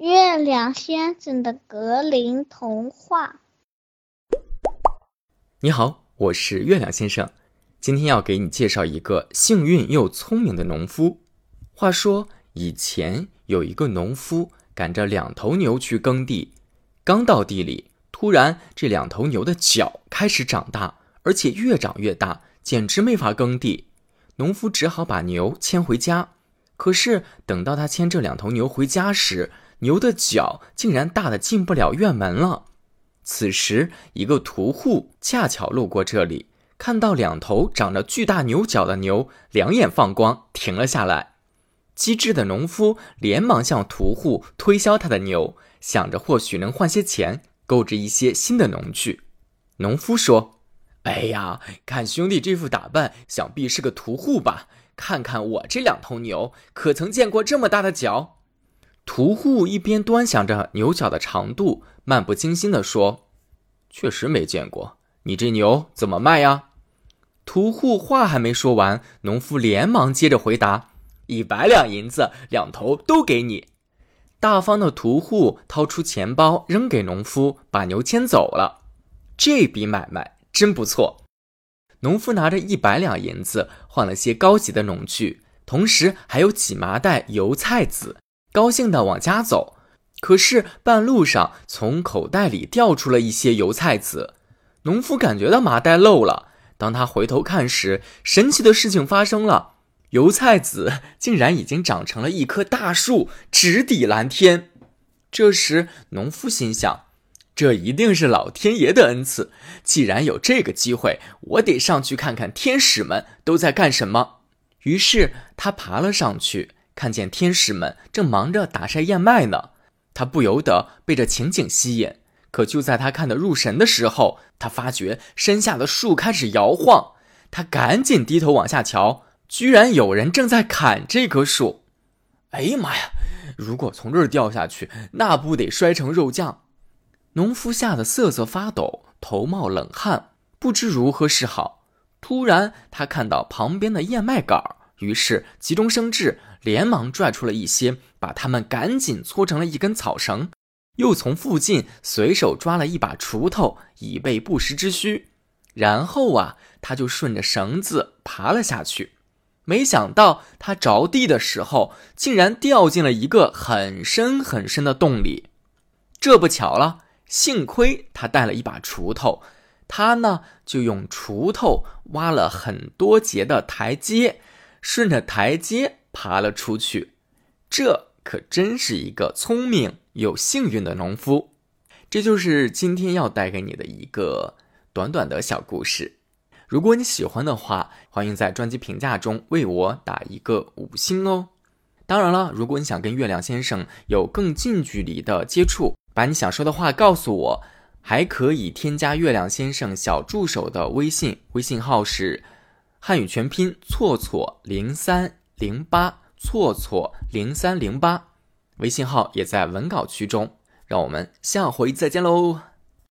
月亮先生的格林童话。你好，我是月亮先生，今天要给你介绍一个幸运又聪明的农夫。话说，以前有一个农夫赶着两头牛去耕地，刚到地里，突然这两头牛的脚开始长大，而且越长越大，简直没法耕地。农夫只好把牛牵回家。可是等到他牵这两头牛回家时，牛的脚竟然大的进不了院门了。此时，一个屠户恰巧路过这里，看到两头长着巨大牛角的牛，两眼放光，停了下来。机智的农夫连忙向屠户推销他的牛，想着或许能换些钱，购置一些新的农具。农夫说：“哎呀，看兄弟这副打扮，想必是个屠户吧？看看我这两头牛，可曾见过这么大的角？”屠户一边端详着牛角的长度，漫不经心地说：“确实没见过。你这牛怎么卖呀？”屠户话还没说完，农夫连忙接着回答。一百两银子，两头都给你。大方的屠户掏出钱包扔给农夫，把牛牵走了。这笔买卖真不错。农夫拿着一百两银子换了些高级的农具，同时还有几麻袋油菜籽，高兴地往家走。可是半路上从口袋里掉出了一些油菜籽，农夫感觉到麻袋漏了。当他回头看时，神奇的事情发生了。油菜籽竟然已经长成了一棵大树，直抵蓝天。这时，农夫心想：这一定是老天爷的恩赐。既然有这个机会，我得上去看看天使们都在干什么。于是，他爬了上去，看见天使们正忙着打晒燕麦呢。他不由得被这情景吸引。可就在他看得入神的时候，他发觉身下的树开始摇晃。他赶紧低头往下瞧。居然有人正在砍这棵树！哎呀妈呀！如果从这儿掉下去，那不得摔成肉酱？农夫吓得瑟瑟发抖，头冒冷汗，不知如何是好。突然，他看到旁边的燕麦杆，于是急中生智，连忙拽出了一些，把它们赶紧搓成了一根草绳，又从附近随手抓了一把锄头，以备不时之需。然后啊，他就顺着绳子爬了下去。没想到他着地的时候，竟然掉进了一个很深很深的洞里。这不巧了，幸亏他带了一把锄头，他呢就用锄头挖了很多节的台阶，顺着台阶爬了出去。这可真是一个聪明又幸运的农夫。这就是今天要带给你的一个短短的小故事。如果你喜欢的话，欢迎在专辑评价中为我打一个五星哦。当然了，如果你想跟月亮先生有更近距离的接触，把你想说的话告诉我，还可以添加月亮先生小助手的微信，微信号是汉语全拼错错零三零八错错零三零八，微信号也在文稿区中。让我们下回再见喽。